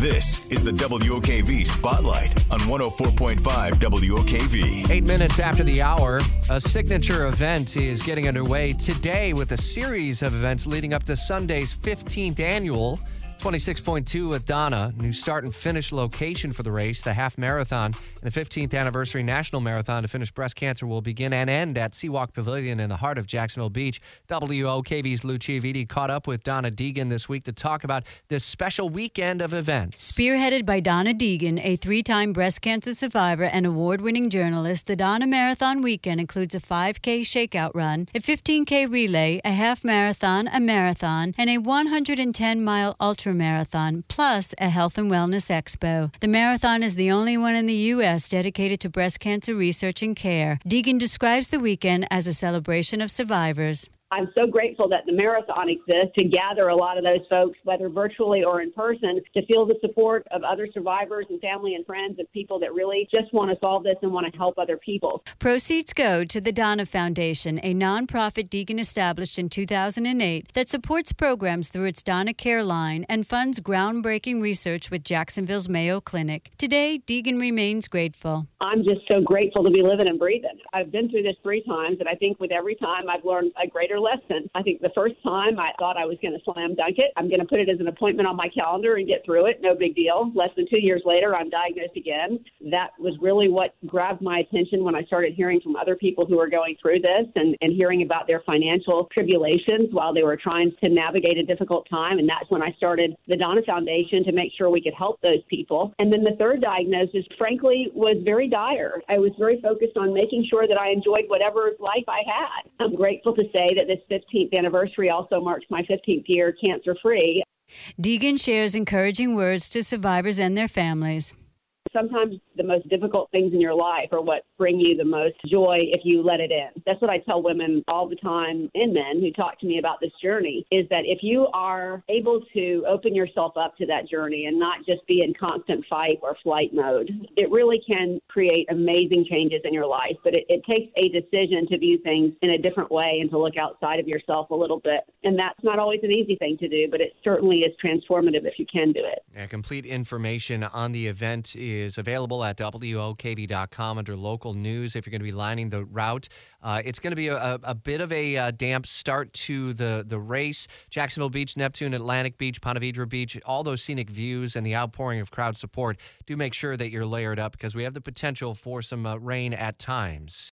This is the WOKV Spotlight on 104.5 WOKV. Eight minutes after the hour, a signature event is getting underway today with a series of events leading up to Sunday's 15th annual 26.2 with Donna, new start and finish location for the race, the half marathon, and the 15th anniversary national marathon to finish breast cancer will begin and end at Seawalk Pavilion in the heart of Jacksonville Beach. WOKV's Lucia Vitti caught up with Donna Deegan this week to talk about this special weekend of events. Spearheaded by Donna Deegan, a three time breast cancer survivor and award winning journalist, the Donna Marathon weekend includes a 5K shakeout run, a 15K relay, a half marathon, a marathon, and a 110 mile ultra marathon, plus a health and wellness expo. The marathon is the only one in the U.S. dedicated to breast cancer research and care. Deegan describes the weekend as a celebration of survivors. I'm so grateful that the marathon exists to gather a lot of those folks, whether virtually or in person, to feel the support of other survivors and family and friends of people that really just want to solve this and want to help other people. Proceeds go to the Donna Foundation, a nonprofit Deegan established in 2008 that supports programs through its Donna Care line and funds groundbreaking research with Jacksonville's Mayo Clinic. Today, Deegan remains grateful. I'm just so grateful to be living and breathing. I've been through this three times, and I think with every time I've learned a greater lesson. I think the first time I thought I was going to slam dunk it. I'm going to put it as an appointment on my calendar and get through it. No big deal. Less than two years later, I'm diagnosed again. That was really what grabbed my attention when I started hearing from other people who were going through this and, and hearing about their financial tribulations while they were trying to navigate a difficult time. And that's when I started the Donna Foundation to make sure we could help those people. And then the third diagnosis, frankly, was very dire. I was very focused on making sure that I enjoyed whatever life I had. I'm grateful to say that this 15th anniversary also marks my 15th year cancer free. Deegan shares encouraging words to survivors and their families sometimes the most difficult things in your life are what bring you the most joy if you let it in. That's what I tell women all the time and men who talk to me about this journey is that if you are able to open yourself up to that journey and not just be in constant fight or flight mode, it really can create amazing changes in your life. But it, it takes a decision to view things in a different way and to look outside of yourself a little bit. And that's not always an easy thing to do, but it certainly is transformative if you can do it. Yeah, complete information on the event is available at WOKV.com under local news if you're going to be lining the route. Uh, it's going to be a, a, bit of a uh, damp start to the, the race. Jacksonville Beach, Neptune, Atlantic Beach, Ponte Vedra Beach, all those scenic views and the outpouring of crowd support. Do make sure that you're layered up because we have the potential for some uh, rain at times.